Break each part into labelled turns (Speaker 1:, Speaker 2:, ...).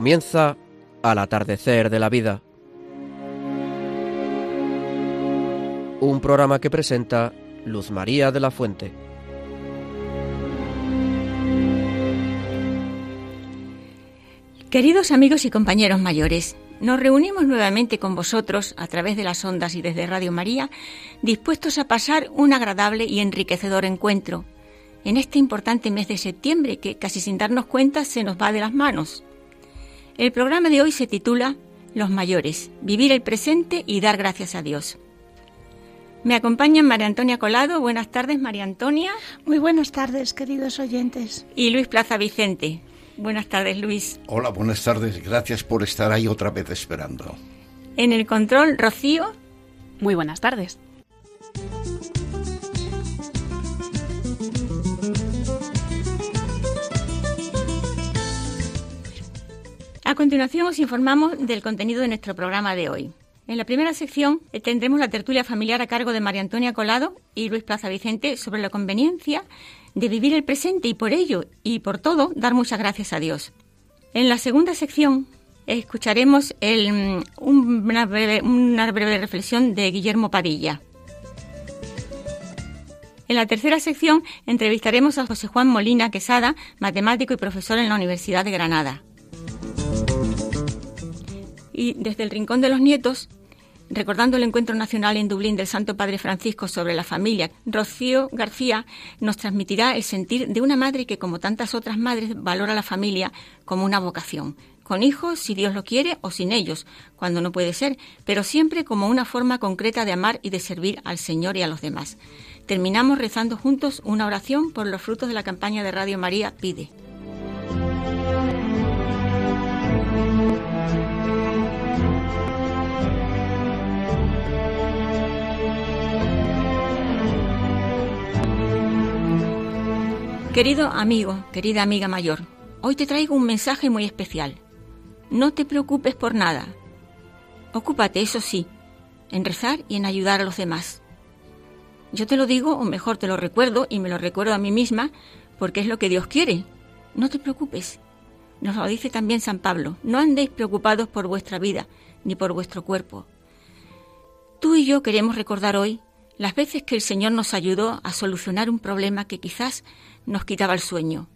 Speaker 1: comienza al atardecer de la vida. Un programa que presenta Luz María de la Fuente.
Speaker 2: Queridos amigos y compañeros mayores, nos reunimos nuevamente con vosotros a través de las ondas y desde Radio María, dispuestos a pasar un agradable y enriquecedor encuentro en este importante mes de septiembre que casi sin darnos cuenta se nos va de las manos. El programa de hoy se titula Los mayores, vivir el presente y dar gracias a Dios. Me acompaña María Antonia Colado. Buenas tardes, María Antonia.
Speaker 3: Muy buenas tardes, queridos oyentes.
Speaker 2: Y Luis Plaza Vicente. Buenas tardes, Luis.
Speaker 4: Hola, buenas tardes. Gracias por estar ahí otra vez esperando.
Speaker 2: En el control, Rocío.
Speaker 5: Muy buenas tardes.
Speaker 2: A continuación os informamos del contenido de nuestro programa de hoy. En la primera sección tendremos la tertulia familiar a cargo de María Antonia Colado y Luis Plaza Vicente sobre la conveniencia de vivir el presente y por ello y por todo dar muchas gracias a Dios. En la segunda sección escucharemos mm, una, breve, una breve reflexión de Guillermo Padilla. En la tercera sección entrevistaremos a José Juan Molina Quesada, matemático y profesor en la Universidad de Granada. Y desde el Rincón de los Nietos, recordando el encuentro nacional en Dublín del Santo Padre Francisco sobre la familia, Rocío García nos transmitirá el sentir de una madre que, como tantas otras madres, valora la familia como una vocación, con hijos, si Dios lo quiere, o sin ellos, cuando no puede ser, pero siempre como una forma concreta de amar y de servir al Señor y a los demás. Terminamos rezando juntos una oración por los frutos de la campaña de Radio María Pide. Querido amigo, querida amiga mayor, hoy te traigo un mensaje muy especial. No te preocupes por nada. Ocúpate, eso sí, en rezar y en ayudar a los demás. Yo te lo digo, o mejor te lo recuerdo y me lo recuerdo a mí misma, porque es lo que Dios quiere. No te preocupes. Nos lo dice también San Pablo. No andéis preocupados por vuestra vida ni por vuestro cuerpo. Tú y yo queremos recordar hoy las veces que el Señor nos ayudó a solucionar un problema que quizás nos quitaba el sueño,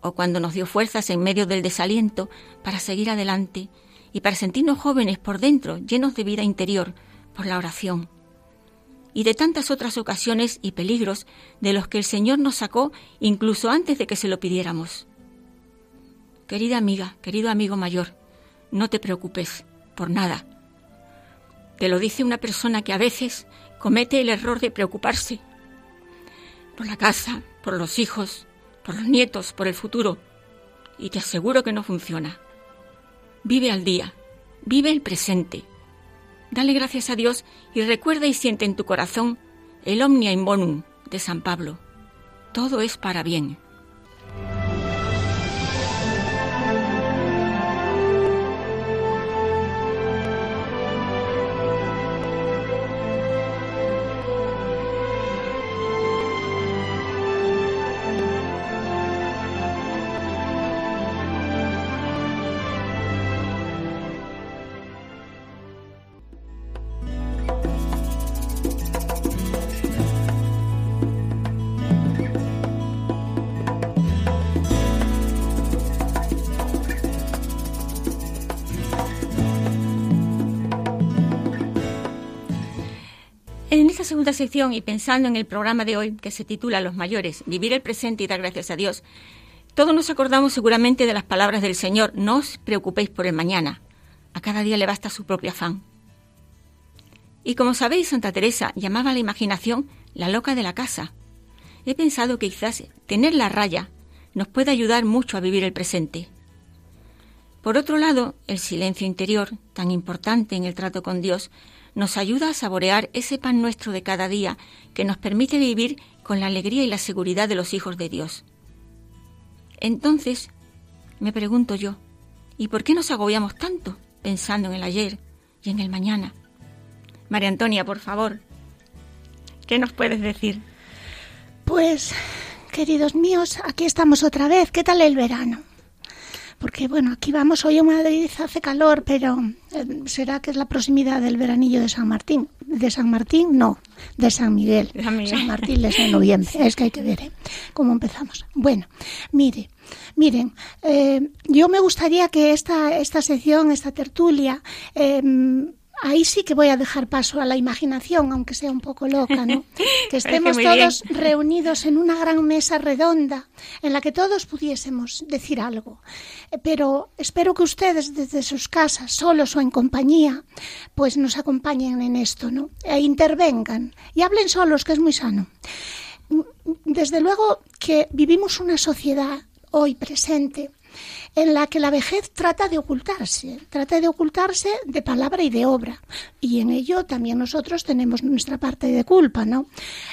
Speaker 2: o cuando nos dio fuerzas en medio del desaliento para seguir adelante y para sentirnos jóvenes por dentro, llenos de vida interior, por la oración, y de tantas otras ocasiones y peligros de los que el Señor nos sacó incluso antes de que se lo pidiéramos. Querida amiga, querido amigo mayor, no te preocupes por nada. Te lo dice una persona que a veces comete el error de preocuparse por la casa, por los hijos, por los nietos, por el futuro. Y te aseguro que no funciona. Vive al día, vive el presente. Dale gracias a Dios y recuerda y siente en tu corazón el omnia in bonum de San Pablo. Todo es para bien. segunda sección y pensando en el programa de hoy que se titula Los mayores, vivir el presente y dar gracias a Dios, todos nos acordamos seguramente de las palabras del Señor, no os preocupéis por el mañana, a cada día le basta su propio afán. Y como sabéis, Santa Teresa llamaba a la imaginación la loca de la casa. He pensado que quizás tener la raya nos puede ayudar mucho a vivir el presente. Por otro lado, el silencio interior, tan importante en el trato con Dios, nos ayuda a saborear ese pan nuestro de cada día que nos permite vivir con la alegría y la seguridad de los hijos de Dios. Entonces, me pregunto yo, ¿y por qué nos agobiamos tanto pensando en el ayer y en el mañana? María Antonia, por favor, ¿qué nos puedes decir?
Speaker 3: Pues, queridos míos, aquí estamos otra vez. ¿Qué tal el verano? porque bueno, aquí vamos, hoy en Madrid hace calor, pero eh, será que es la proximidad del veranillo de San Martín. De San Martín, no, de San Miguel. San, Martín es en noviembre, es que hay que ver ¿eh? cómo empezamos. Bueno, mire, miren, eh, yo me gustaría que esta, esta sección, esta tertulia, em, ahí sí que voy a dejar paso a la imaginación, aunque sea un poco loca, ¿no? Que estemos todos reunidos en una gran mesa redonda en la que todos pudiésemos decir algo. Eh, pero espero que ustedes desde sus casas, solos o en compañía, pues nos acompañen en esto, ¿no? E intervengan y hablen solos, que es muy sano. Mm, mm, desde luego que vivimos una sociedad hoy presente en la que la vejez trata de ocultarse, trata de ocultarse de palabra y de obra. Y en ello también nosotros tenemos nuestra parte de culpa, ¿no?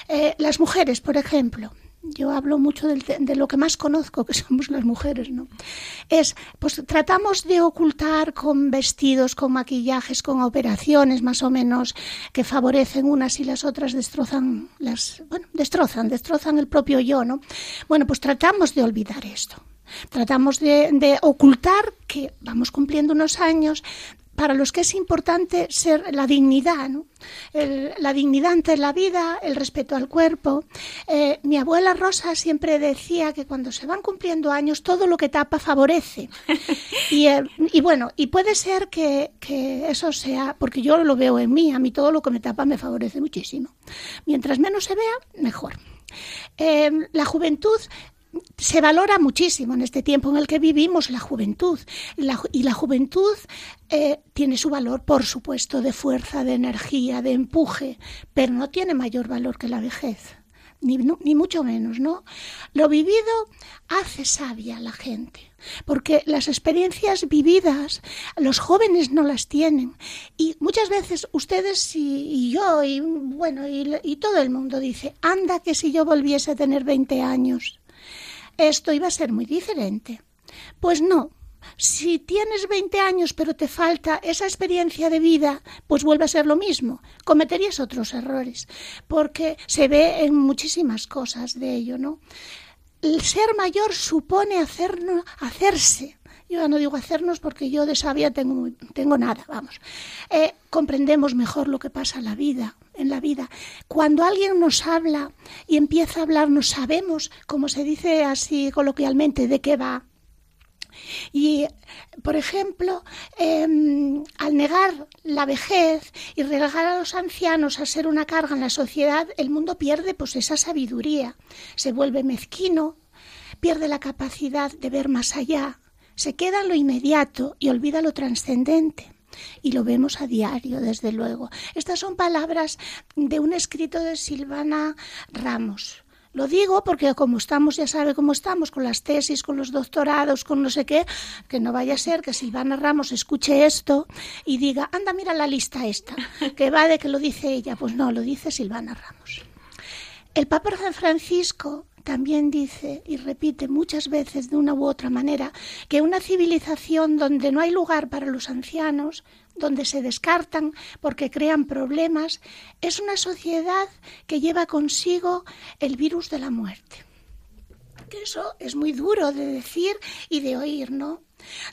Speaker 3: Eh, las mujeres, por ejemplo, yo hablo mucho de lo que más conozco, que somos las mujeres, ¿no? Es, pues tratamos de ocultar con vestidos, con maquillajes, con operaciones más o menos que favorecen unas y las otras destrozan, las, bueno, destrozan, destrozan el propio yo, ¿no? Bueno, pues tratamos de olvidar esto. Tratamos de, ocultar que vamos cumpliendo unos años, para los que es importante ser la dignidad, la dignidad ante la vida, el respeto al cuerpo. Eh, mi abuela Rosa siempre decía que cuando se van cumpliendo años, todo lo que tapa favorece. Eh, y, bueno, y puede ser que, eso sea, porque yo lo veo en mí, a mí todo lo que me tapa me favorece muchísimo. Mientras menos se vea, mejor. Eh, la juventud se valora muchísimo en este tiempo en el que vivimos la juventud. y la juventud eh, tiene su valor, por supuesto, de fuerza, de energía, de empuje, pero no tiene mayor valor que la vejez. Ni, mucho menos, ¿no? Lo vivido hace sabia a la gente, porque las experiencias vividas los jóvenes no las tienen. Y muchas veces ustedes y, y yo, y bueno, y, y todo el mundo dice, anda que si yo volviese a tener 20 años, esto iba a ser muy diferente. Pues no, si tienes 20 años pero te falta esa experiencia de vida, pues vuelve a ser lo mismo. Cometerías otros errores, porque se ve en muchísimas cosas de ello, ¿no? El ser mayor supone hacerse yo no digo hacernos porque yo de sabia tengo, tengo nada, vamos, eh, comprendemos mejor lo que pasa en la vida, en la vida. Cuando alguien nos habla y empieza a hablarnos, sabemos, como se dice así coloquialmente, de qué va. Y, por ejemplo, em, al negar la vejez y relegar a los ancianos a ser una carga en la sociedad, el mundo pierde pues esa sabiduría, se vuelve mezquino, pierde la capacidad de ver más allá, se queda en lo inmediato y olvida lo trascendente. Y lo vemos a diario, desde luego. Estas son palabras de un escrito de Silvana Ramos. Lo digo porque como estamos, ya sabe cómo estamos, con las tesis, con los doctorados, con no sé qué, que no vaya a ser que Silvana Ramos escuche esto y diga, anda, mira la lista esta, que va de que lo dice ella. Pues no, lo dice Silvana Ramos. El Papa Francisco también dice y repite muchas veces de una u otra manera que una civilización donde no hay lugar para los ancianos, donde se descartan porque crean problemas, es una sociedad que lleva consigo el virus de la muerte. eso es muy duro de decir y de oír, ¿no?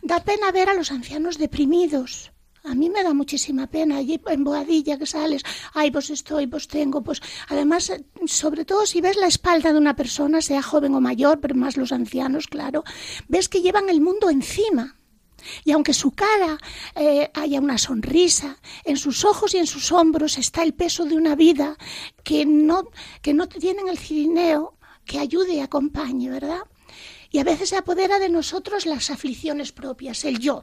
Speaker 3: Da pena ver a los ancianos deprimidos, a mí me da muchísima pena allí en Boadilla que sales, ay, vos pues estoy, vos pues tengo, pues además, sobre todo si ves la espalda de una persona, sea joven o mayor, pero más los ancianos, claro, ves que llevan el mundo encima. Y aunque su cara eh, haya una sonrisa, en sus ojos y en sus hombros está el peso de una vida que no, que no tienen el cirineo que ayude y acompañe, ¿verdad? Y a veces se apodera de nosotros las aflicciones propias, el yo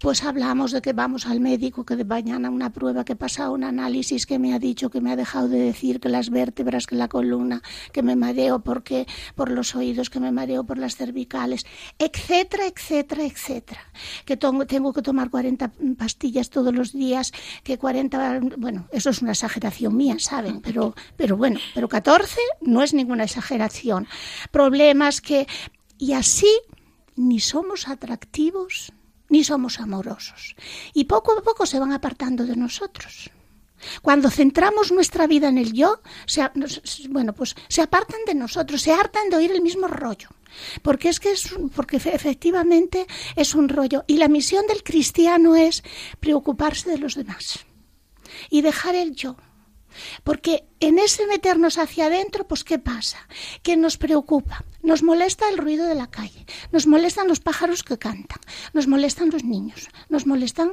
Speaker 3: pues hablamos de que vamos al médico, que de mañana una prueba, que pasa un análisis, que me ha dicho, que me ha dejado de decir, que las vértebras, que la columna, que me mareo porque por los oídos, que me mareo por las cervicales, etcétera, etcétera, etcétera. Que tengo, tengo que tomar 40 pastillas todos los días, que 40, bueno, eso es una exageración mía, ¿saben? Pero, pero bueno, pero 14 no es ninguna exageración. Problemas que... Y así ni somos atractivos ni somos amorosos. Y poco a poco se van apartando de nosotros. Cuando centramos nuestra vida en el yo, se, bueno, pues se apartan de nosotros, se hartan de oír el mismo rollo. Porque es que es, porque efectivamente es un rollo. Y la misión del cristiano es preocuparse de los demás y dejar el yo porque en ese meternos hacia adentro, pues ¿qué pasa? Que nos preocupa, nos molesta el ruido de la calle, nos molestan los pájaros que cantan, nos molestan los niños, nos molestan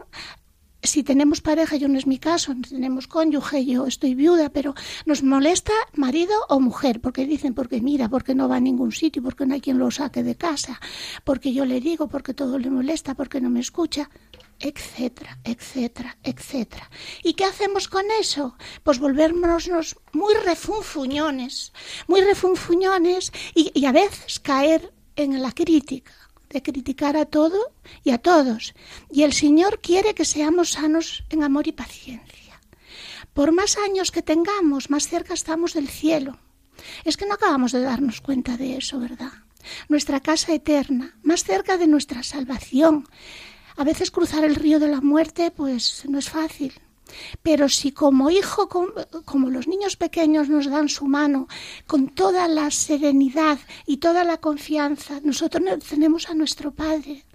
Speaker 3: si tenemos pareja, yo no es mi caso, tenemos cónyuge, yo estoy viuda, pero nos molesta marido o mujer, porque dicen, porque mira, porque no va a ningún sitio, porque no hay quien lo saque de casa, porque yo le digo, porque todo le molesta, porque no me escucha etcétera, etcétera, etcétera. ¿Y qué hacemos con eso? Pues volvernos muy refunfuñones, muy refunfuñones y, y a veces caer en la crítica, de criticar a todo y a todos. Y el Señor quiere que seamos sanos en amor y paciencia. Por más años que tengamos, más cerca estamos del cielo. Es que no acabamos de darnos cuenta de eso, ¿verdad? Nuestra casa eterna, más cerca de nuestra salvación, a veces cruzar el río de la muerte pues no es fácil, pero si como hijo, como los niños pequeños nos dan su mano, con toda la serenidad y toda la confianza, nosotros tenemos a nuestro Padre,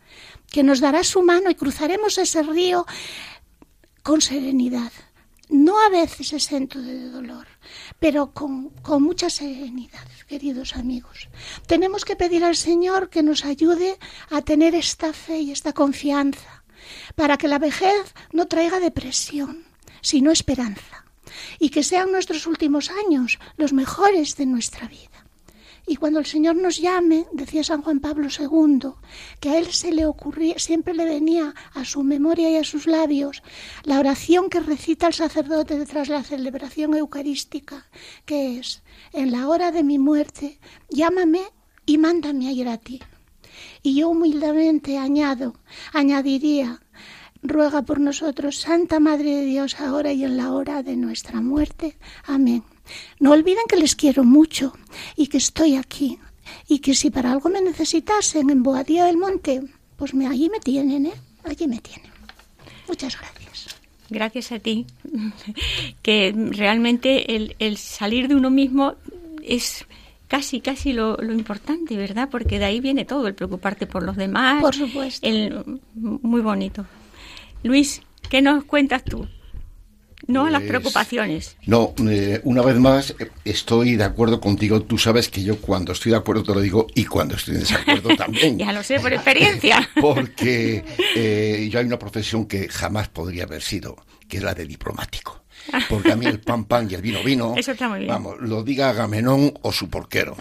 Speaker 3: que nos dará su mano y cruzaremos ese río con serenidad, no a veces exento de dolor pero con, mucha serenidad, queridos amigos. Tenemos que pedir al Señor que nos ayude a tener esta fe y esta confianza, para que la vejez no traiga depresión, sino esperanza, y que sean nuestros últimos años los mejores de nuestra vida. Y cuando el Señor nos llame, decía San Juan Pablo II, que a él se le ocurría, siempre le venía a su memoria y a sus labios la oración que recita el sacerdote tras la celebración eucarística, que es, en la hora de mi muerte, llámame y mándame a ir a ti. Y yo humildemente añado, añadiría, ruega por nosotros, Santa Madre de Dios, ahora y en la hora de nuestra muerte. Amén. No olviden que les quiero mucho y que estoy aquí y que si para algo me necesitasen en Boadía del Monte, pues me, allí me tienen, ¿eh? Allí me tienen. Muchas gracias.
Speaker 2: Gracias a ti. que realmente el, salir de uno mismo es casi, casi lo, importante, ¿verdad? Porque de ahí viene todo, el preocuparte por los demás. Por supuesto. El, muy bonito. Luis, ¿qué nos cuentas tú?
Speaker 4: No a las preocupaciones. No, eh, una vez más, estoy de acuerdo contigo. Tú sabes que yo cuando estoy de acuerdo te lo digo y cuando estoy en desacuerdo también. ya lo sé por experiencia. Porque eh, yo hay una profesión que jamás podría haber sido, que es la de diplomático. Porque a mí el pan pan y el vino vino. Eso está muy bien. Vamos, lo diga Agamenón o su porquero.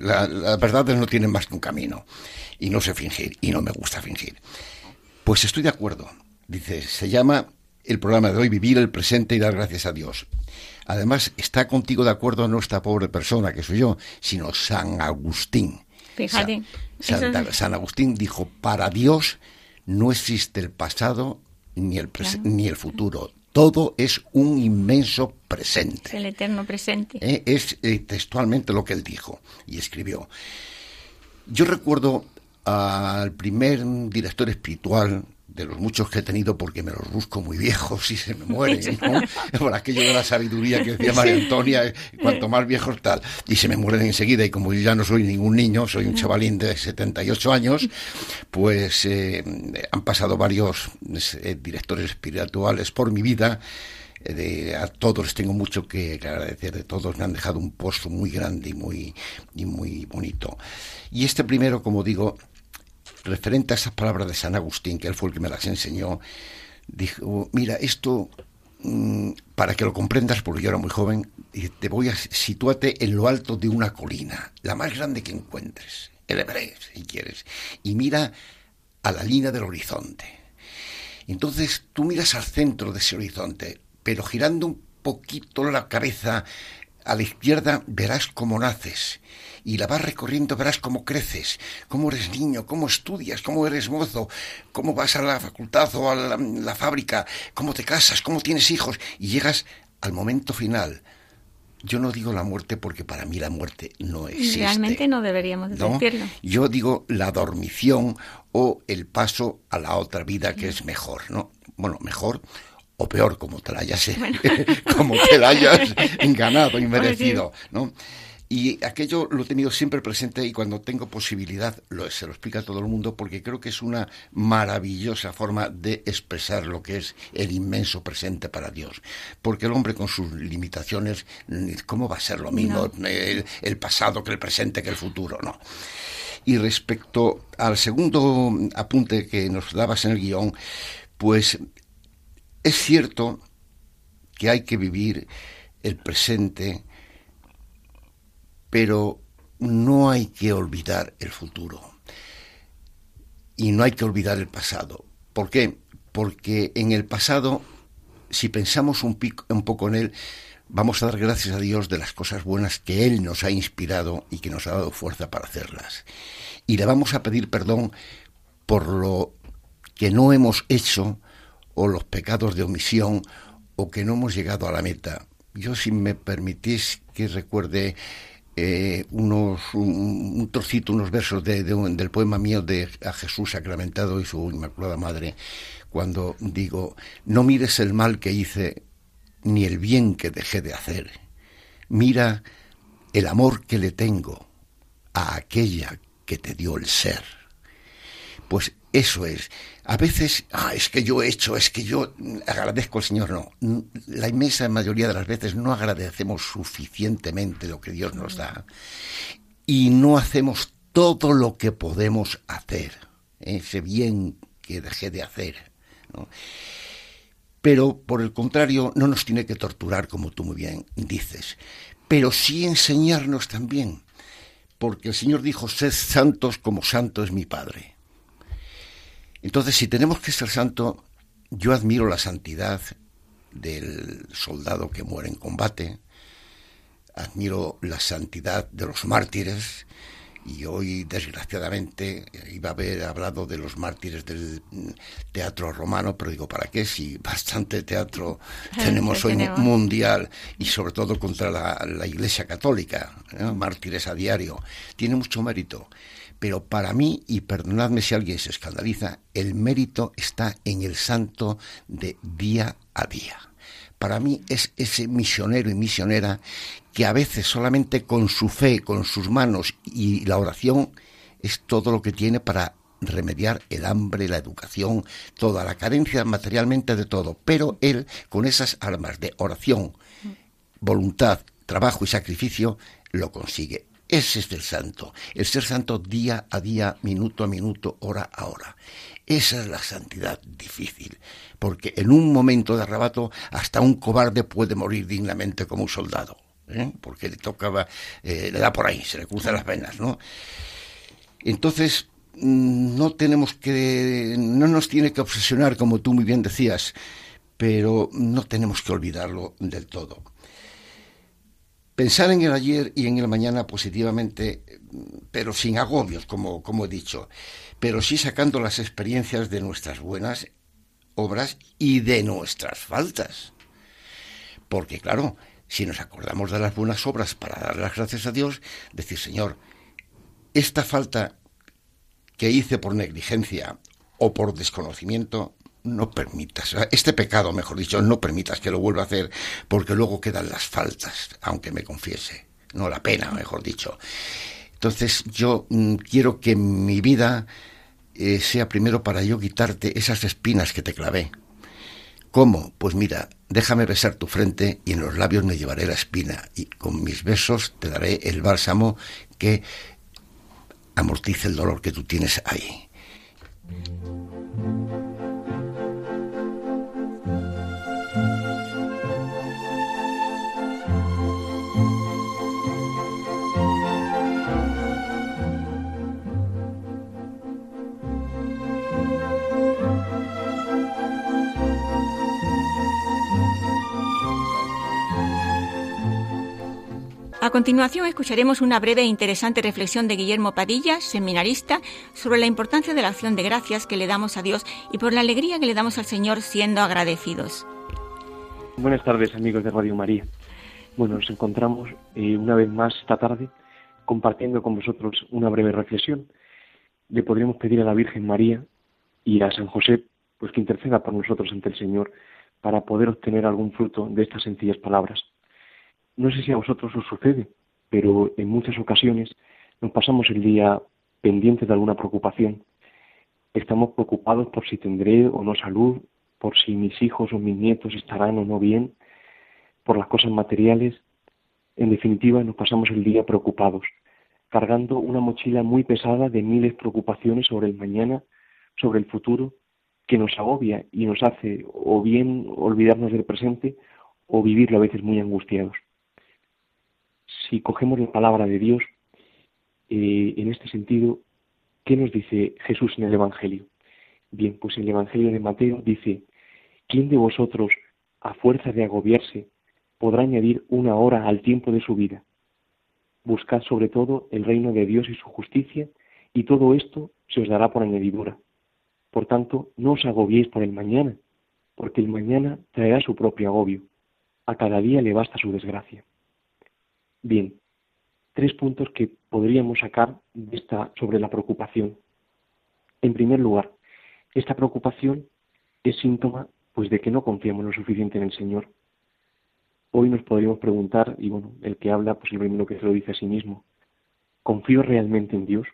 Speaker 4: Las la verdades no tienen más que un camino. Y no sé fingir, y no me gusta fingir. Pues estoy de acuerdo. Dice, se llama el programa de hoy, vivir el presente y dar gracias a Dios. Además, está contigo de acuerdo no esta pobre persona que soy yo, sino San Agustín. Fíjate. San Agustín dijo, para Dios no existe el pasado ni el, ni el futuro. Todo es un inmenso presente. el eterno presente. Eh, es eh, textualmente lo que él dijo y escribió. Yo recuerdo al primer director espiritual de los muchos que he tenido porque me los busco muy viejos y se me mueren, Por aquello de la sabiduría que decía María Antonia, eh, cuanto más viejos tal, y se me mueren enseguida y como yo ya no soy ningún niño, soy un chavalín de 78 años, pues eh, han pasado varios eh, directores espirituales por mi vida. De, a todos tengo mucho que agradecer de todos me han dejado un pozo muy grande y muy y muy bonito y este primero como digo referente a esas palabras de San Agustín, que él fue el que me las enseñó, dijo, mira, esto, mm, para que lo comprendas, porque yo era muy joven, te voy a situarte en lo alto de una colina, la más grande que encuentres, el Hebreo, si quieres, y mira a la línea del horizonte. Entonces tú miras al centro de ese horizonte, pero girando un poquito la cabeza a la izquierda verás cómo naces y la vas recorriendo, verás cómo creces, cómo eres niño, cómo estudias, cómo eres mozo, cómo vas a la facultad o a la, fábrica, cómo te casas, cómo tienes hijos y llegas al momento final. Yo no digo la muerte porque para mí la muerte no existe. Realmente no deberíamos decirlo. Yo digo la dormición o el paso a la otra vida que es mejor, ¿no? Bueno, mejor o peor, como te la hayas, como te la hayas ganado y pues merecido, ¿no? Y aquello lo he tenido siempre presente y cuando tengo posibilidad lo, se lo explica a todo el mundo porque creo que es una maravillosa forma de expresar lo que es el inmenso presente para Dios. Porque el hombre con sus limitaciones, ¿cómo va a ser lo mismo el, el pasado que el presente que el futuro? No. Y respecto al segundo apunte que nos dabas en el guión, pues es cierto que hay que vivir el presente pero no hay que olvidar el futuro y no hay que olvidar el pasado. ¿Por qué? Porque en el pasado, si pensamos un, un poco en él, vamos a dar gracias a Dios de las cosas buenas que Él nos ha inspirado y que nos ha dado fuerza para hacerlas. Y le vamos a pedir perdón por lo que no hemos hecho o los pecados de omisión o que no hemos llegado a la meta. Yo si me permitís que recuerde eh, unos, un, trocito, unos versos del poema mío de A Jesús sacramentado y su Inmaculada Madre, cuando digo, no mires el mal que hice ni el bien que dejé de hacer, mira el amor que le tengo a aquella que te dio el ser. Pues eso es. A veces, ah, es que yo he hecho, es que yo agradezco al Señor. No, la inmensa mayoría de las veces no agradecemos suficientemente lo que Dios nos da y no hacemos todo lo que podemos hacer, ese bien que dejé de hacer. Pero, por el contrario, no nos tiene que torturar, como tú muy bien dices, pero sí enseñarnos también, porque el Señor dijo, sed santos como santo es mi Padre. Entonces, si tenemos que ser santo, yo admiro la santidad del soldado que muere en combate, admiro la santidad de los mártires, y hoy desgraciadamente iba a haber hablado de los mártires del teatro romano, pero digo, ¿para qué? Si bastante teatro tenemos hoy mundial y sobre todo contra la, Iglesia Católica, mártires a diario, tiene mucho mérito. Pero para mí, y perdonadme si alguien se escandaliza, el mérito está en el santo de día a día. Para mí es ese misionero y misionera que a veces solamente con su fe, con sus manos y la oración es todo lo que tiene para remediar el hambre, la educación, toda la carencia materialmente de todo. Pero él, con esas armas de oración, mm. voluntad, trabajo y sacrificio, lo consigue. Ese es el santo, el ser santo día a día, minuto a minuto, hora a hora. Esa es la santidad difícil, porque en un momento de arrebato hasta un cobarde puede morir dignamente como un soldado, ¿eh? porque le tocaba, eh, le da por ahí, se le cruzan las venas, ¿no? Entonces, mm, no tenemos que, no nos tiene que obsesionar, como tú muy bien decías, pero no tenemos que olvidarlo del todo. Pensar en el ayer y en el mañana positivamente, pero sin agobios, como, como he dicho, pero sí sacando las experiencias de nuestras buenas obras y de nuestras faltas. Porque claro, si nos acordamos de las buenas obras para dar las gracias a Dios, decir, Señor, esta falta que hice por negligencia o por desconocimiento, no permitas, ah, este pecado, mejor dicho, no permitas que lo vuelva a hacer, porque luego quedan las faltas, aunque me confiese, no la pena, mejor dicho. Entonces yo mm, quiero que mi vida eh, sea primero para yo quitarte esas espinas que te clavé. ¿Cómo? Pues mira, déjame besar tu frente y en los labios me llevaré la espina y con mis besos te daré el bálsamo que amortice el dolor que tú tienes ahí.
Speaker 2: A continuación escucharemos una breve e interesante reflexión de Guillermo Padilla, seminarista, sobre la importancia de la acción de gracias que le damos a Dios y por la alegría que le damos al Señor siendo agradecidos.
Speaker 6: Buenas tardes amigos de Radio María. Bueno, nos encontramos eh, una vez más esta tarde compartiendo con vosotros una breve reflexión. Le podríamos pedir a la Virgen María y a San José pues que interceda por nosotros ante el Señor para poder obtener algún fruto de estas sencillas palabras. No sé si a vosotros os sucede, pero en muchas ocasiones nos pasamos el día pendientes de alguna preocupación. Estamos preocupados por si tendré o no salud, por si mis hijos o mis nietos estarán o no bien, por las cosas materiales. En definitiva, nos pasamos el día preocupados, cargando una mochila muy pesada de miles de preocupaciones sobre el mañana, sobre el futuro, que nos agobia y nos hace o bien olvidarnos del presente o vivirlo a veces muy angustiados si cogemos la palabra de Dios eh, en este sentido, ¿qué nos dice Jesús en el Evangelio? Bien, pues el Evangelio de Mateo dice, ¿quién de vosotros, a fuerza de agobiarse, podrá añadir una hora al tiempo de su vida? Buscad sobre todo el reino de Dios y su justicia, y todo esto se os dará por añadidura. Por tanto, no os agobiéis por el mañana, porque el mañana traerá su propio agobio. A cada día le basta su desgracia. Bien, tres puntos que podríamos sacar de esta, sobre la preocupación. En primer lugar, esta preocupación es síntoma pues de que no confiamos lo suficiente en el Señor. Hoy nos podríamos preguntar, y bueno, el que habla, pues el primero que se lo dice a sí mismo, ¿confío realmente en Dios?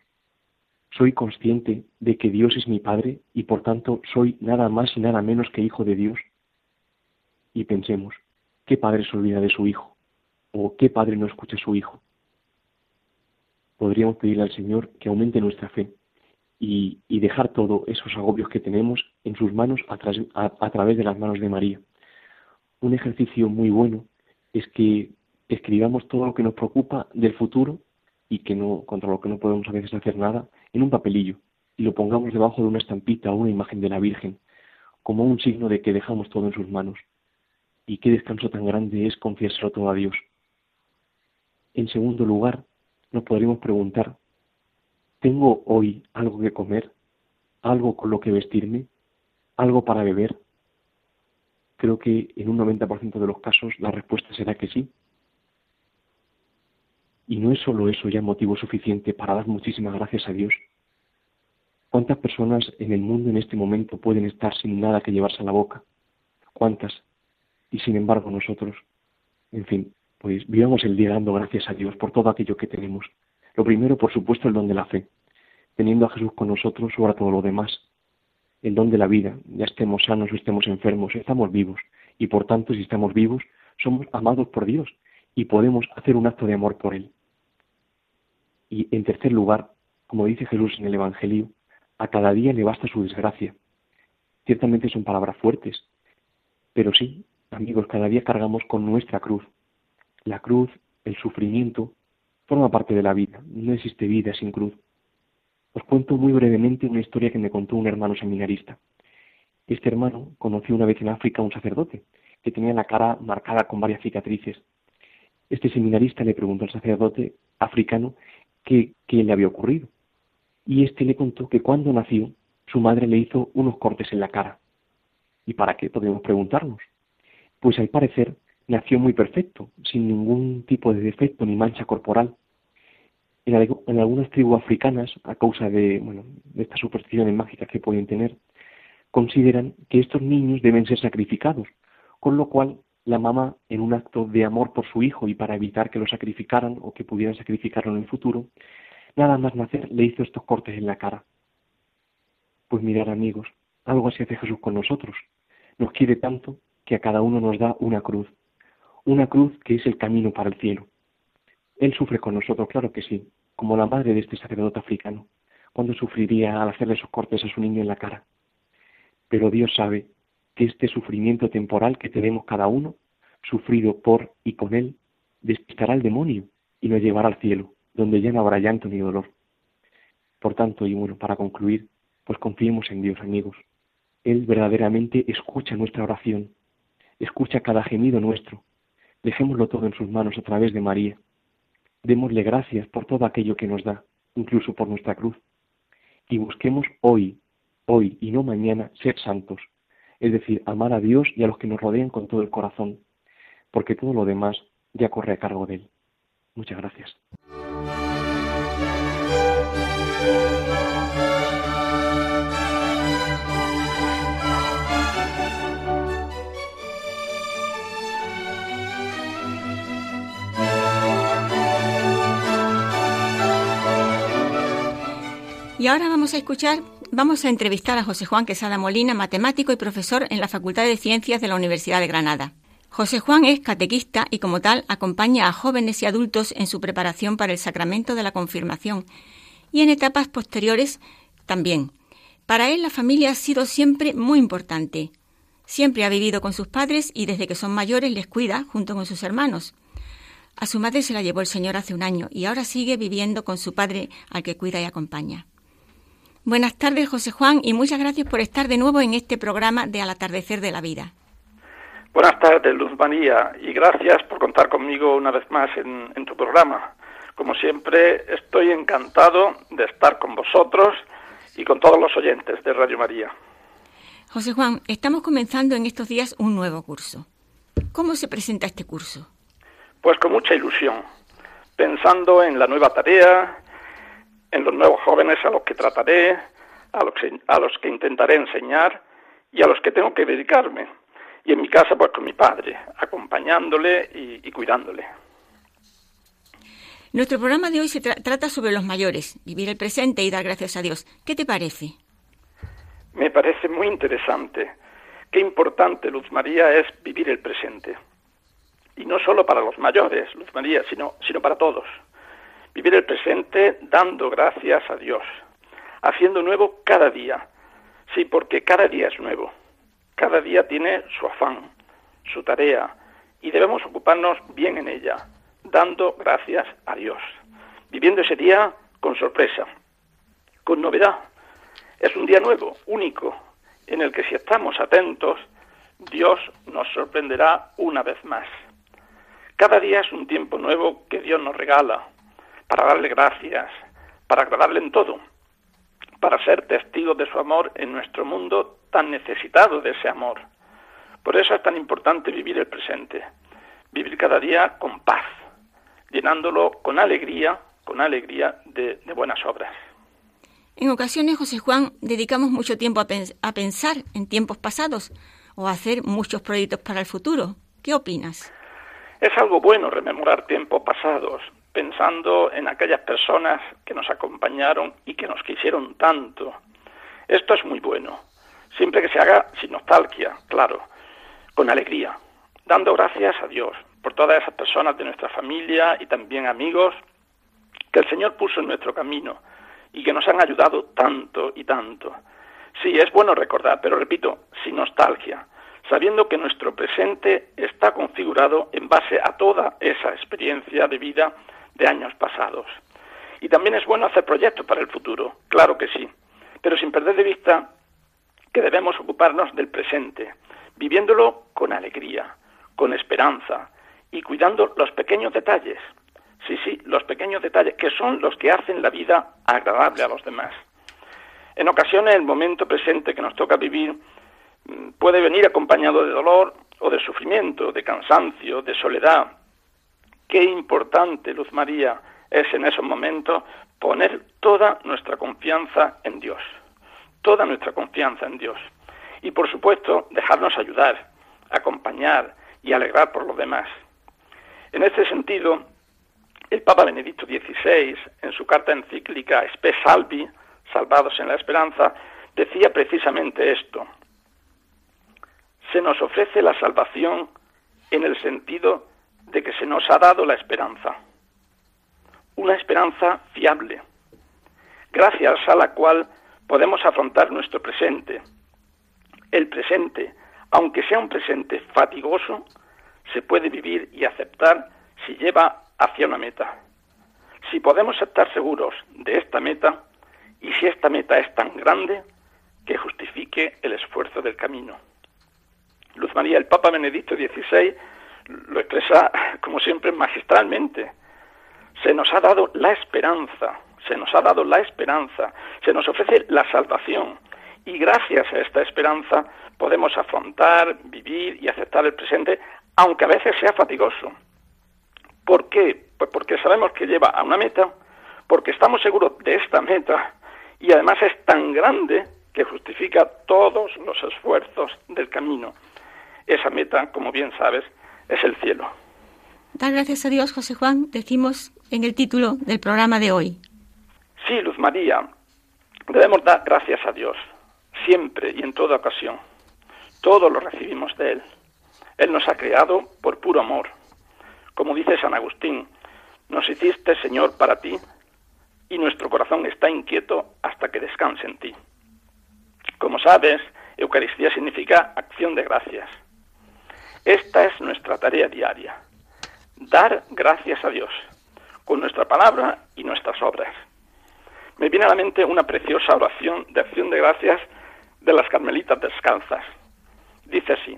Speaker 6: ¿Soy consciente de que Dios es mi Padre y por tanto soy nada más y nada menos que hijo de Dios? Y pensemos, ¿qué padre se olvida de su hijo? ¿O qué padre no escucha a su hijo? Podríamos pedirle al Señor que aumente nuestra fe y, dejar todos esos agobios que tenemos en sus manos a, través de las manos de María. Un ejercicio muy bueno es que escribamos todo lo que nos preocupa del futuro y que no contra lo que no podemos a veces hacer nada en un papelillo y lo pongamos debajo de una estampita o una imagen de la Virgen como un signo de que dejamos todo en sus manos. Y qué descanso tan grande es confiárselo todo a Dios. En segundo lugar, nos podríamos preguntar, ¿tengo hoy algo que comer? ¿Algo con lo que vestirme? ¿Algo para beber? Creo que en un 90% de los casos la respuesta será que sí. Y no es solo eso ya motivo suficiente para dar muchísimas gracias a Dios. ¿Cuántas personas en el mundo en este momento pueden estar sin nada que llevarse a la boca? ¿Cuántas? Y sin embargo nosotros, en fin, pues vivamos el día dando gracias a Dios por todo aquello que tenemos. Lo primero, por supuesto, el don de la fe. Teniendo a Jesús con nosotros, sobre todo lo demás. El don de la vida, ya estemos sanos o estemos enfermos, estamos vivos. Y por tanto, si estamos vivos, somos amados por Dios y podemos hacer un acto de amor por Él. Y en tercer lugar, como dice Jesús en el Evangelio, a cada día le basta su desgracia. Ciertamente son palabras fuertes, pero sí, amigos, cada día cargamos con nuestra cruz, la cruz, el sufrimiento, forma parte de la vida. No existe vida sin cruz. Os cuento muy brevemente una historia que me contó un hermano seminarista. Este hermano conoció una vez en África a un sacerdote que tenía la cara marcada con varias cicatrices. Este seminarista le preguntó al sacerdote africano qué, le había ocurrido. Y este le contó que cuando nació, su madre le hizo unos cortes en la cara. ¿Y para qué? Podemos preguntarnos. Pues al parecer, nació muy perfecto, sin ningún tipo de defecto ni mancha corporal. En, algunas tribus africanas, a causa de, bueno, de estas supersticiones mágicas que pueden tener, consideran que estos niños deben ser sacrificados, con lo cual la mamá, en un acto de amor por su hijo y para evitar que lo sacrificaran o que pudieran sacrificarlo en el futuro, nada más nacer le hizo estos cortes en la cara. Pues mirar amigos, algo así hace Jesús con nosotros. Nos quiere tanto que a cada uno nos da una cruz una cruz que es el camino para el cielo. Él sufre con nosotros, claro que sí, como la madre de este sacerdote africano, cuando sufriría al hacerle sus cortes a su niño en la cara. Pero Dios sabe que este sufrimiento temporal que tenemos cada uno, sufrido por y con Él, despistará al demonio y nos llevará al cielo, donde ya no habrá llanto ni dolor. Por tanto, y bueno, para concluir, pues confiemos en Dios, amigos. Él verdaderamente escucha nuestra oración, escucha cada gemido nuestro, Dejémoslo todo en sus manos a través de María. Démosle gracias por todo aquello que nos da, incluso por nuestra cruz. Y busquemos hoy, hoy y no mañana, ser santos. Es decir, amar a Dios y a los que nos rodean con todo el corazón, porque todo lo demás ya corre a cargo de Él. Muchas gracias.
Speaker 2: Y ahora vamos a escuchar, vamos a entrevistar a José Juan Quesada Molina, matemático y profesor en la Facultad de Ciencias de la Universidad de Granada. José Juan es catequista y como tal acompaña a jóvenes y adultos en su preparación para el sacramento de la confirmación y en etapas posteriores también. Para él la familia ha sido siempre muy importante. Siempre ha vivido con sus padres y desde que son mayores les cuida junto con sus hermanos. A su madre se la llevó el Señor hace un año y ahora sigue viviendo con su padre al que cuida y acompaña. Buenas tardes, José Juan, y muchas gracias por estar de nuevo en este programa de Al Atardecer de la Vida.
Speaker 7: Buenas tardes, Luz María, y gracias por contar conmigo una vez más en, tu programa. Como siempre, estoy encantado de estar con vosotros y con todos los oyentes de Radio María.
Speaker 2: José Juan, estamos comenzando en estos días un nuevo curso. ¿Cómo se presenta este curso?
Speaker 7: Pues con mucha ilusión, pensando en la nueva tarea, en los nuevos jóvenes a los que trataré, a los que, a los que intentaré enseñar y a los que tengo que dedicarme. Y en mi casa, pues con mi padre, acompañándole y, cuidándole.
Speaker 2: Nuestro programa de hoy se trata sobre los mayores, vivir el presente y dar gracias a Dios. ¿Qué te parece?
Speaker 7: Me parece muy interesante. Qué importante, Luz María, es vivir el presente. Y no solo para los mayores, Luz María, sino, sino para todos vivir el presente dando gracias a Dios, haciendo nuevo cada día. Sí, porque cada día es nuevo, cada día tiene su afán, su tarea, y debemos ocuparnos bien en ella, dando gracias a Dios, viviendo ese día con sorpresa, con novedad. Es un día nuevo, único, en el que si estamos atentos, Dios nos sorprenderá una vez más. Cada día es un tiempo nuevo que Dios nos regala, para darle gracias, para agradarle en todo, para ser testigo de su amor en nuestro mundo tan necesitado de ese amor. Por eso es tan importante vivir el presente, vivir cada día con paz, llenándolo con alegría, con alegría de, buenas obras.
Speaker 2: En ocasiones, José Juan, dedicamos mucho tiempo a pensar en tiempos pasados o a hacer muchos proyectos para el futuro. ¿Qué opinas?
Speaker 7: Es algo bueno rememorar tiempos pasados, pensando en aquellas personas que nos acompañaron y que nos quisieron tanto. Esto es muy bueno, siempre que se haga sin nostalgia, claro, con alegría, dando gracias a Dios por todas esas personas de nuestra familia y también amigos que el Señor puso en nuestro camino y que nos han ayudado tanto y tanto. Sí, es bueno recordar, pero repito, sin nostalgia, sabiendo que nuestro presente está configurado en base a toda esa experiencia de vida de años pasados. Y también es bueno hacer proyectos para el futuro, claro que sí, pero sin perder de vista que debemos ocuparnos del presente, viviéndolo con alegría, con esperanza y cuidando los pequeños detalles. Sí, sí, los pequeños detalles que son los que hacen la vida agradable a los demás. En ocasiones el momento presente que nos toca vivir mm, puede venir acompañado de dolor o de sufrimiento, de cansancio, de soledad, Qué importante, Luz María, es en esos momentos poner toda nuestra confianza en Dios, toda nuestra confianza en Dios. Y por supuesto, dejarnos ayudar, acompañar y alegrar por los demás. En este sentido, el Papa Benedicto XVI, en su carta encíclica Spe Salvi, Salvados en la Esperanza, decía precisamente esto. Se nos ofrece la salvación en el sentido de que se nos ha dado la esperanza, una esperanza fiable, gracias a la cual podemos afrontar nuestro presente. El presente, aunque sea un presente fatigoso, se puede vivir y aceptar si lleva hacia una meta. Si podemos estar seguros de esta meta y si esta meta es tan grande que justifique el esfuerzo del camino. Luz María, el Papa Benedicto XVI lo expresa, como siempre, magistralmente. Se nos ha dado la esperanza, se nos ha dado la esperanza, se nos ofrece la salvación. Y gracias a esta esperanza podemos afrontar, vivir y aceptar el presente, aunque a veces sea fatigoso. ¿Por qué? Pues porque sabemos que lleva a una meta, porque estamos seguros de esta meta y además es tan grande que justifica todos los esfuerzos del camino. Esa meta, como bien sabes, es el cielo.
Speaker 2: Dar gracias a Dios, José Juan, decimos en el título del programa de hoy.
Speaker 7: Sí, Luz María, debemos dar gracias a Dios, siempre y en toda ocasión. Todo lo recibimos de Él. Él nos ha creado por puro amor. Como dice San Agustín, nos hiciste, Señor, para ti, y nuestro corazón está inquieto hasta que descanse en ti. Como sabes, Eucaristía significa acción de gracias. Esta es nuestra tarea diaria, dar gracias a Dios, con nuestra palabra y nuestras obras. Me viene a la mente una preciosa oración de acción de gracias de las Carmelitas Descalzas. Dice así,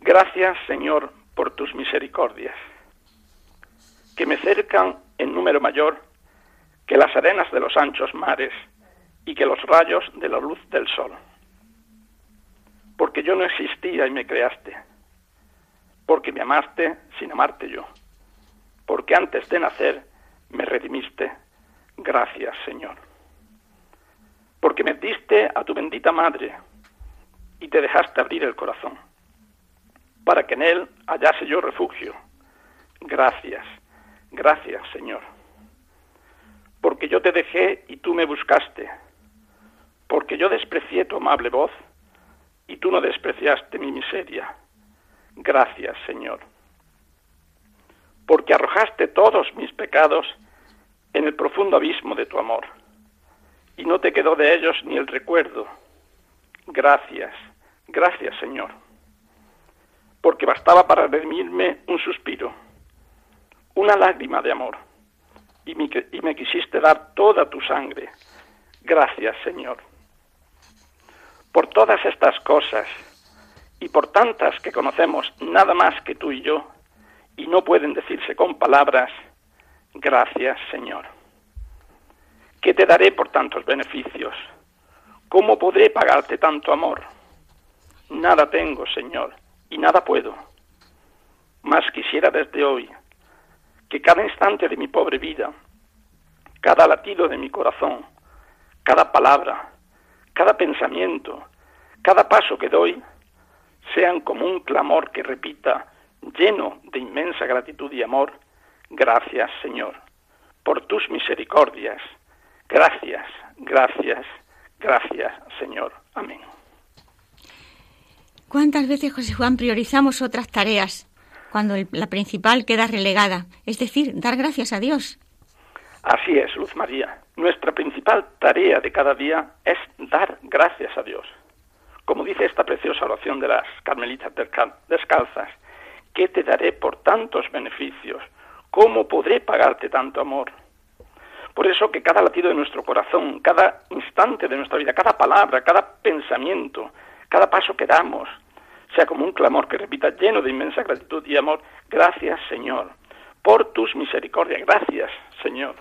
Speaker 7: Gracias Señor por tus misericordias, que me cercan en número mayor que las arenas de los anchos mares y que los rayos de la luz del sol porque yo no existía y me creaste, porque me amaste sin amarte yo, porque antes de nacer me redimiste. Gracias, Señor. Porque me diste a tu bendita madre y te dejaste abrir el corazón, para que en él hallase yo refugio. Gracias, gracias, Señor. Porque yo te dejé y tú me buscaste, porque yo desprecié tu amable voz y tú no despreciaste mi miseria. Gracias, Señor, porque arrojaste todos mis pecados en el profundo abismo de tu amor, y no te quedó de ellos ni el recuerdo. Gracias, gracias, Señor, porque bastaba para redimirme un suspiro, una lágrima de amor, y me, y me quisiste dar toda tu sangre. Gracias, Señor. Por todas estas cosas y por tantas que conocemos nada más que tú y yo, y no pueden decirse con palabras, gracias Señor. ¿Qué te daré por tantos beneficios? ¿Cómo podré pagarte tanto amor? Nada tengo, Señor, y nada puedo. Más quisiera desde hoy que cada instante de mi pobre vida, cada latido de mi corazón, cada palabra, cada pensamiento, cada paso que doy, sean como un clamor que repita, lleno de inmensa gratitud y amor, gracias Señor, por tus misericordias, gracias, gracias, gracias Señor. Amén.
Speaker 2: ¿Cuántas veces, José Juan, priorizamos otras tareas cuando la principal queda relegada? Es decir, dar gracias a Dios
Speaker 7: Así es, Luz María. Nuestra principal tarea de cada día es dar gracias a Dios. Como dice esta preciosa oración de las Carmelitas Descalzas, ¿qué te daré por tantos beneficios? ¿Cómo podré pagarte tanto amor? Por eso que cada latido de nuestro corazón, cada instante de nuestra vida, cada palabra, cada pensamiento, cada paso que damos, sea como un clamor que repita lleno de inmensa gratitud y amor, gracias Señor, por tus misericordias, gracias Señor.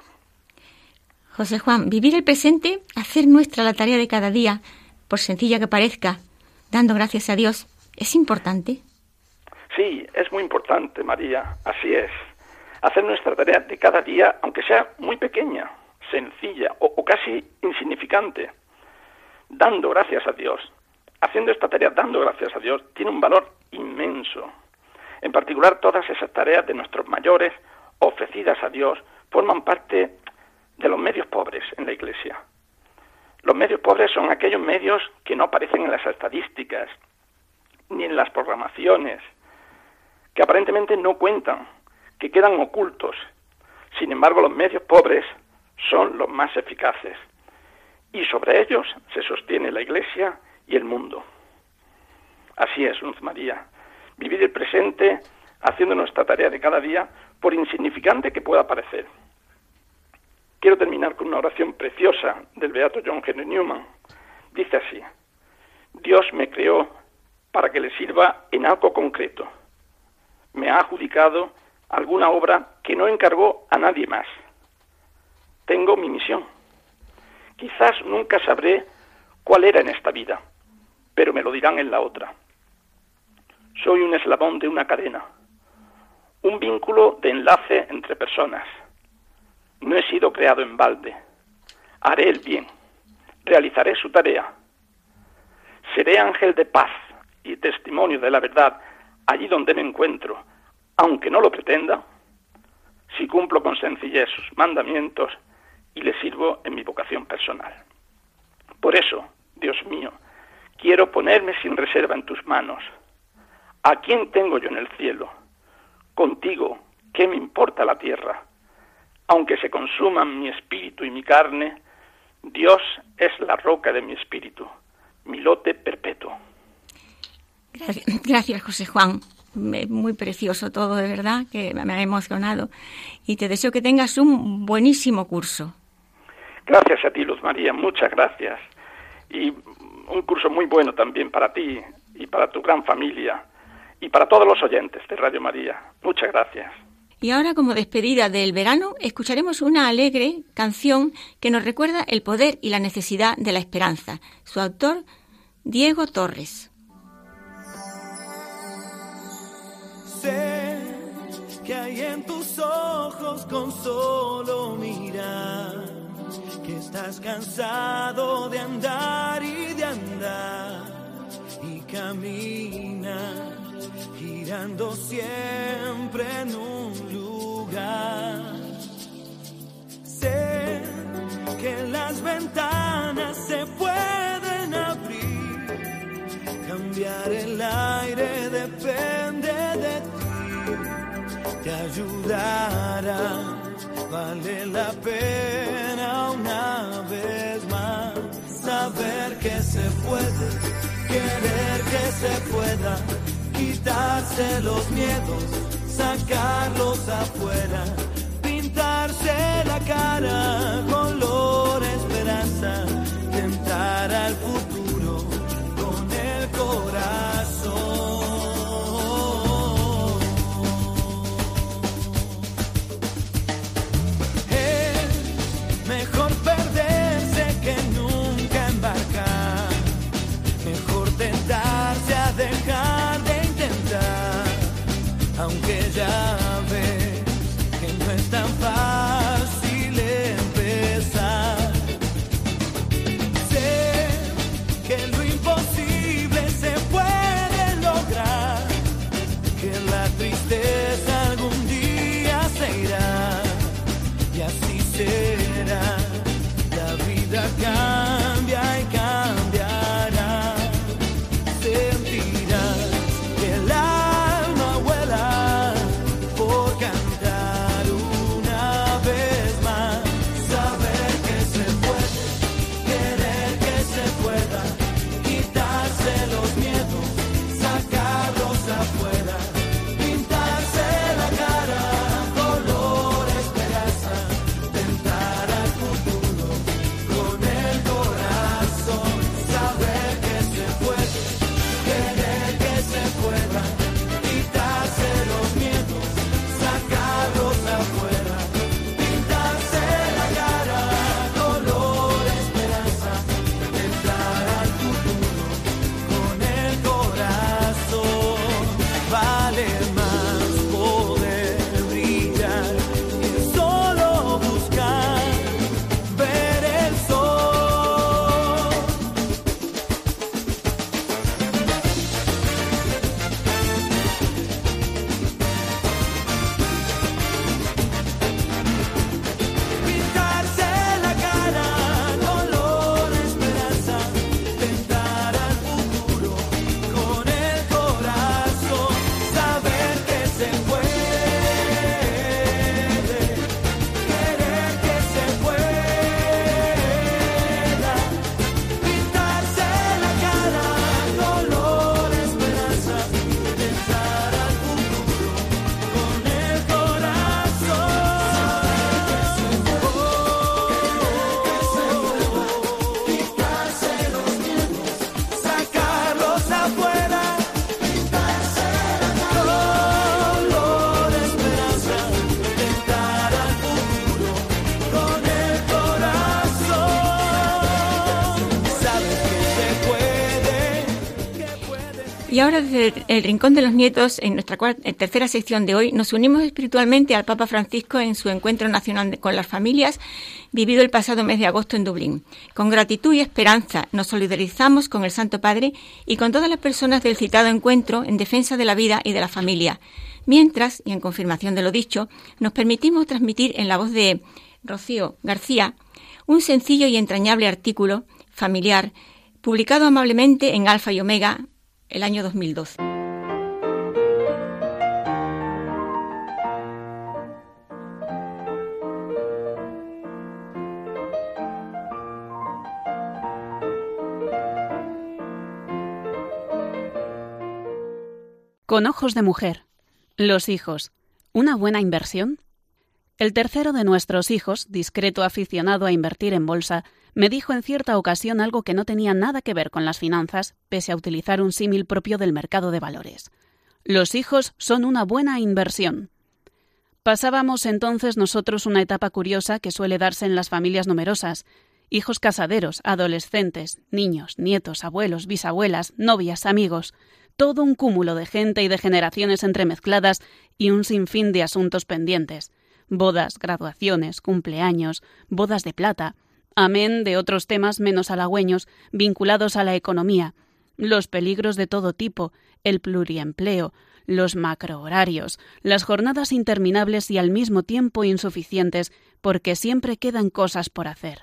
Speaker 2: José Juan, vivir el presente, hacer nuestra la tarea de cada día, por sencilla que parezca, dando gracias a Dios, ¿es importante?
Speaker 7: Sí, es muy importante, María, así es. Hacer nuestra tarea de cada día, aunque sea muy pequeña, sencilla o, casi insignificante, dando gracias a Dios. Haciendo esta tarea dando gracias a Dios tiene un valor inmenso. En particular, todas esas tareas de nuestros mayores ofrecidas a Dios forman parte de los medios pobres en la Iglesia. Los medios pobres son aquellos medios que no aparecen en las estadísticas ni en las programaciones, que aparentemente no cuentan, que quedan ocultos. Sin embargo, los medios pobres son los más eficaces y sobre ellos se sostiene la Iglesia y el mundo. Así es, Luz María, vivir el presente haciendo nuestra tarea de cada día, por insignificante que pueda parecer. Quiero terminar con una oración preciosa del beato John Henry Newman. Dice así, Dios me creó para que le sirva en algo concreto. Me ha adjudicado alguna obra que no encargó a nadie más. Tengo mi misión. Quizás nunca sabré cuál era en esta vida, pero me lo dirán en la otra. Soy un eslabón de una cadena, un vínculo de enlace entre personas no he sido creado en balde. Haré el bien. Realizaré su tarea. Seré ángel de paz y testimonio de la verdad allí donde me encuentro, aunque no lo pretenda, si cumplo con sencillez sus mandamientos y le sirvo en mi vocación personal. Por eso, Dios mío, quiero ponerme sin reserva en tus manos. ¿A quién tengo yo en el cielo? Contigo, ¿qué me importa la tierra? aunque se consuman mi espíritu y mi carne, Dios es la roca de mi espíritu, mi lote perpetuo.
Speaker 2: Gracias, José Juan. Muy precioso todo, de verdad, que me ha emocionado. Y te deseo que tengas un buenísimo curso.
Speaker 7: Gracias a ti, Luz María, muchas gracias. Y un curso muy bueno también para ti y para tu gran familia y para todos los oyentes de Radio María. Muchas gracias.
Speaker 2: Y ahora, como despedida del verano, escucharemos una alegre canción que nos recuerda el poder y la necesidad de la esperanza. Su autor, Diego Torres.
Speaker 8: Sé que hay en tus ojos con solo mirar, que estás cansado de andar y de andar y caminar girando siempre en un lugar. Sé que las ventanas se pueden abrir, cambiar el aire depende de ti, te ayudará, vale la pena una vez más saber que se puede, querer que se pueda Pintarse los miedos, sacarlos afuera, pintarse la cara con los
Speaker 2: ahora desde el Rincón de los Nietos, en nuestra eh, tercera sección de hoy, nos unimos espiritualmente al Papa Francisco en su encuentro nacional con las familias vivido el pasado mes de agosto en Dublín. Con gratitud y esperanza nos solidarizamos con el Santo Padre y con todas las personas del citado encuentro en defensa de la vida y de la familia. Mientras, y en confirmación de lo dicho, nos permitimos transmitir en la voz de Rocío García un sencillo y entrañable artículo familiar publicado amablemente en Alfa y Omega el año 2002 Con ojos de mujer. Los hijos. ¿Una buena inversión? El tercero de nuestros hijos, discreto aficionado a invertir en bolsa, me dijo en cierta ocasión algo que no tenía nada que ver con las finanzas, pese a utilizar un símil propio del mercado de valores. Los hijos son una buena inversión. Pasábamos entonces nosotros una etapa curiosa que suele darse en las familias numerosas. Hijos casaderos, adolescentes, niños, nietos, abuelos, bisabuelas, novias, amigos, todo un cúmulo de gente y de generaciones entremezcladas y un sinfín de asuntos pendientes bodas, graduaciones, cumpleaños, bodas de plata, amén de otros temas menos halagüeños vinculados a la economía, los peligros de todo tipo, el pluriempleo, los macrohorarios, las jornadas interminables y al mismo tiempo insuficientes, porque siempre quedan cosas por hacer.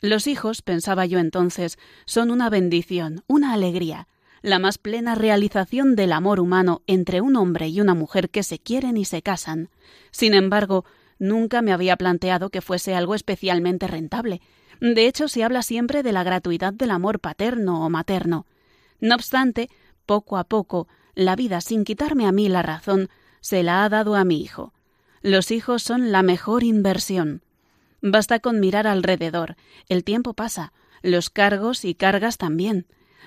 Speaker 2: Los hijos, pensaba yo entonces, son una bendición, una alegría, la más plena realización del amor humano entre un hombre y una mujer que se quieren y se casan. Sin embargo, nunca me había planteado que fuese algo especialmente rentable. De hecho, se habla siempre de la gratuidad del amor paterno o materno. No obstante, poco a poco, la vida, sin quitarme a mí la razón, se la ha dado a mi hijo. Los hijos son la mejor inversión. Basta con mirar alrededor. El tiempo pasa, los cargos y cargas también.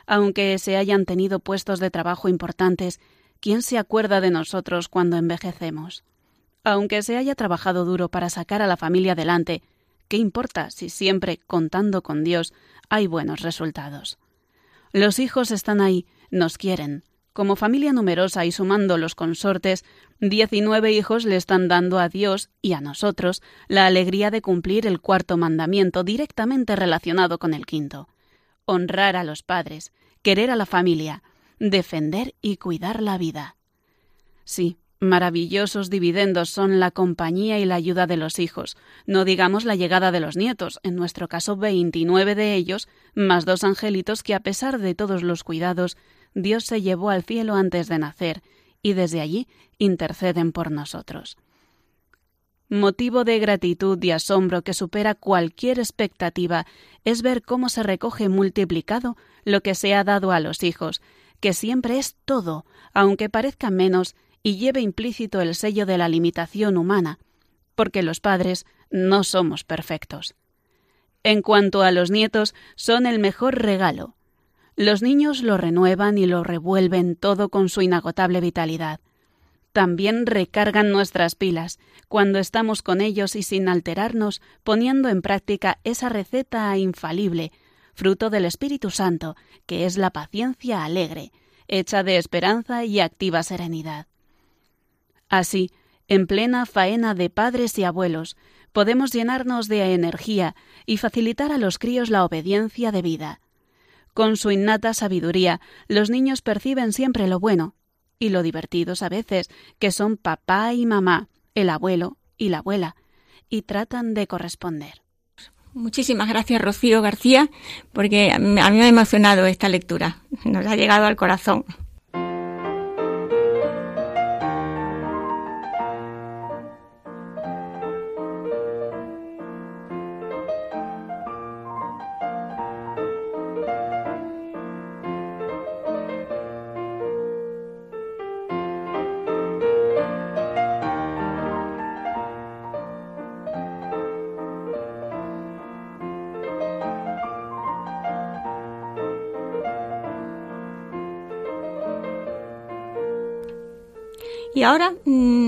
Speaker 2: Aunque se hayan tenido puestos de trabajo importantes, ¿quién se acuerda de nosotros cuando envejecemos? Aunque se haya trabajado duro para sacar a la familia adelante, ¿qué importa si siempre, contando con Dios, hay buenos resultados? Los hijos están ahí, nos quieren. Como familia numerosa y sumando los consortes, 19 hijos le están dando a Dios y a nosotros la alegría de cumplir el cuarto mandamiento directamente relacionado con el quinto honrar a los padres, querer a la familia, defender y cuidar la vida. Sí, maravillosos dividendos son la compañía y la ayuda de los hijos, no digamos la llegada de los nietos, en nuestro caso veintinueve de ellos, más dos angelitos que a pesar de todos los cuidados, Dios se llevó al cielo antes de nacer, y desde allí interceden por nosotros. Motivo de gratitud y asombro que supera cualquier expectativa es ver cómo se recoge multiplicado lo que se ha dado a los hijos, que siempre es todo, aunque parezca menos, y lleve implícito el sello de la limitación humana, porque los padres no somos perfectos. En cuanto a los nietos, son el mejor regalo. Los niños lo renuevan y lo revuelven todo con su inagotable vitalidad también recargan nuestras pilas cuando estamos con ellos y sin alterarnos, poniendo en práctica esa receta infalible, fruto del Espíritu Santo, que es la paciencia alegre, hecha de esperanza y activa serenidad. Así, en plena faena de padres y abuelos, podemos llenarnos de energía y facilitar a los críos la obediencia debida. Con su innata sabiduría, los niños perciben siempre lo bueno, y lo divertidos a veces que son papá y mamá, el abuelo y la abuela, y tratan de corresponder. Muchísimas gracias, Rocío García, porque a mí me ha emocionado esta lectura. Nos ha llegado al corazón.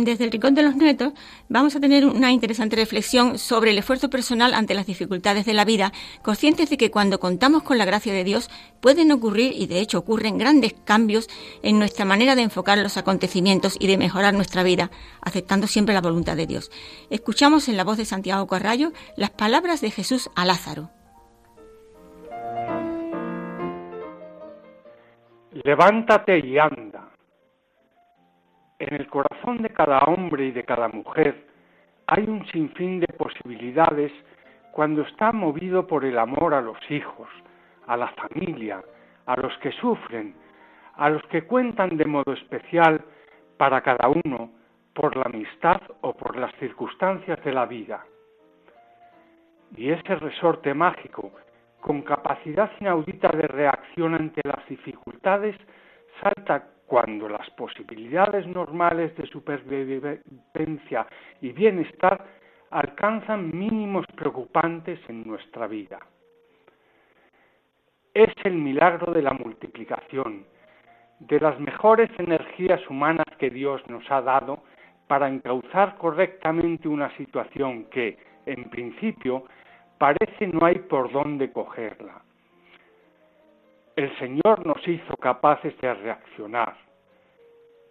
Speaker 2: desde el Rincón de los Nietos vamos a tener una interesante reflexión sobre el esfuerzo personal ante las dificultades de la vida, conscientes de que cuando contamos con la gracia de Dios pueden ocurrir, y de hecho ocurren, grandes cambios en nuestra manera de enfocar los acontecimientos y de mejorar nuestra vida, aceptando siempre la voluntad de Dios. Escuchamos en la voz de Santiago Corrayo las palabras de Jesús a Lázaro.
Speaker 9: Levántate y anda en el corazón de cada hombre y de cada mujer hay un sinfín de posibilidades cuando está movido por el amor a los hijos, a la familia, a los que sufren, a los que cuentan de modo especial para cada uno por la amistad o por las circunstancias de la vida. Y ese resorte mágico, con capacidad inaudita de reacción ante las dificultades, salta cuando las posibilidades normales de supervivencia y bienestar alcanzan mínimos preocupantes en nuestra vida. Es el milagro de la multiplicación, de las mejores energías humanas que Dios nos ha dado para encauzar correctamente una situación que, en principio, parece no hay por dónde cogerla el Señor nos hizo capaces de reaccionar.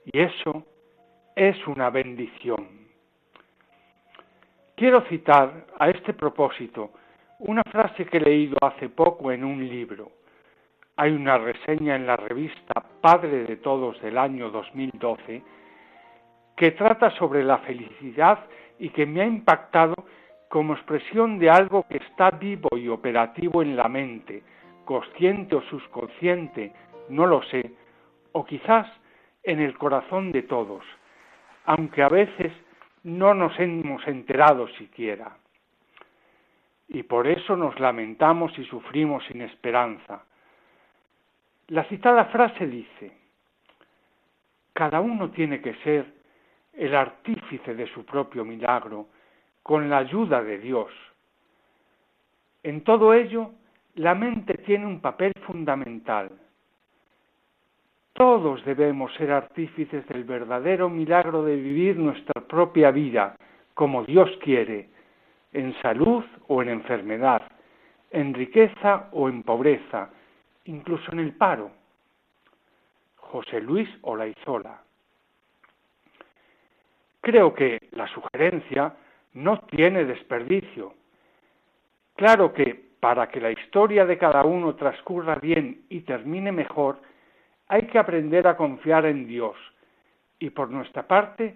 Speaker 9: Y eso es una bendición. Quiero citar a este propósito una frase que he leído hace poco en un libro. Hay una reseña en la revista Padre de Todos del año 2012 que trata sobre la felicidad y que me ha impactado como expresión de algo que está vivo y operativo en la mente, consciente o subconsciente, no lo sé, o quizás en el corazón de todos, aunque a veces no nos hemos enterado siquiera. Y por eso nos lamentamos y sufrimos sin esperanza. La citada frase dice, cada uno tiene que ser el artífice de su propio milagro con la ayuda de Dios. En todo ello, la mente tiene un papel fundamental. Todos debemos ser artífices del verdadero milagro de vivir nuestra propia vida, como Dios quiere, en salud o en enfermedad, en riqueza o en pobreza, incluso en el paro. José Luis Olaizola. Creo que la sugerencia no tiene desperdicio. Claro que para que la historia de cada uno transcurra bien y termine mejor, hay que aprender a confiar en Dios y por nuestra parte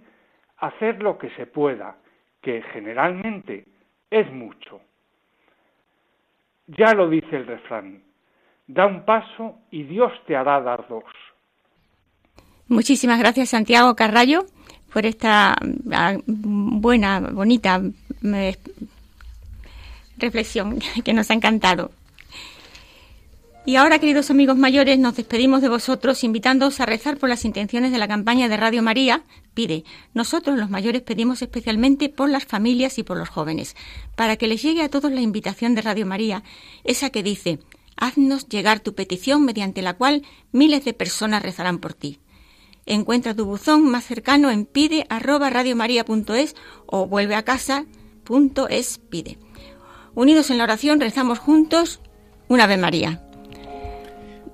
Speaker 9: hacer lo que se pueda, que generalmente es mucho. Ya lo dice el refrán, da un paso y Dios te hará dar dos.
Speaker 2: Muchísimas gracias Santiago Carrallo por esta ah, buena, bonita eh, reflexión que nos ha encantado. Y ahora, queridos amigos mayores, nos despedimos de vosotros invitándoos a rezar por las intenciones de la campaña de Radio María. Pide, nosotros los mayores pedimos especialmente por las familias y por los jóvenes, para que les llegue a todos la invitación de Radio María, esa que dice, haznos llegar tu petición mediante la cual miles de personas rezarán por ti. Encuentra tu buzón más cercano en pide@radiomaria.es o vuelve a casa.es pide. Unidos en la oración, rezamos juntos una vez María.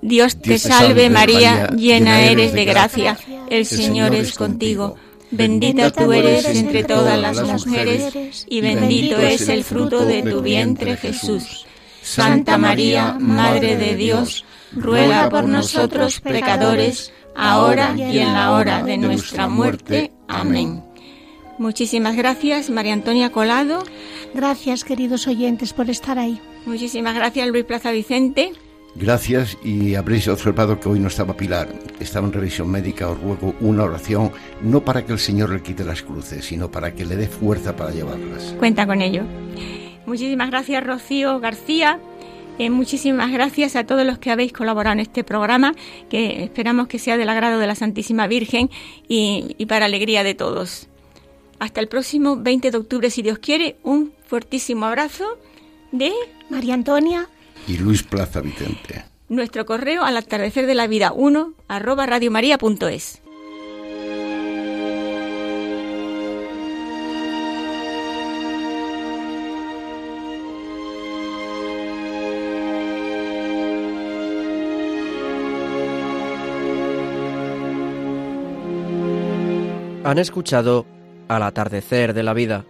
Speaker 2: Dios te salve María, llena eres de gracia, el Señor es contigo. Bendita tú eres entre todas las mujeres, y bendito es el fruto de tu vientre Jesús. Santa María, Madre de Dios, ruega por nosotros pecadores, ahora y en la hora de nuestra muerte. Amén. Muchísimas gracias, María Antonia Colado. Gracias, queridos oyentes, por estar ahí. Muchísimas gracias, Luis Plaza Vicente.
Speaker 4: Gracias y habréis observado que hoy no estaba Pilar, estaba en revisión médica, os ruego una oración, no para que el Señor le quite las cruces, sino para que le dé fuerza para llevarlas.
Speaker 2: Cuenta con ello. Muchísimas gracias Rocío García, eh, muchísimas gracias a todos los que habéis colaborado en este programa, que esperamos que sea del agrado de la Santísima Virgen y para alegría de todos. Hasta el próximo 20 de octubre, si Dios quiere, un fuertísimo abrazo de María Antonia
Speaker 4: y Luis Plaza Vicente.
Speaker 2: Nuestro correo al atardecer de la vida 1 arroba radiomaria.es.
Speaker 1: Han escuchado al atardecer de la vida.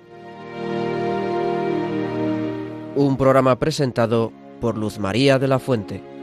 Speaker 1: Un programa presentado por Luz María de la Fuente.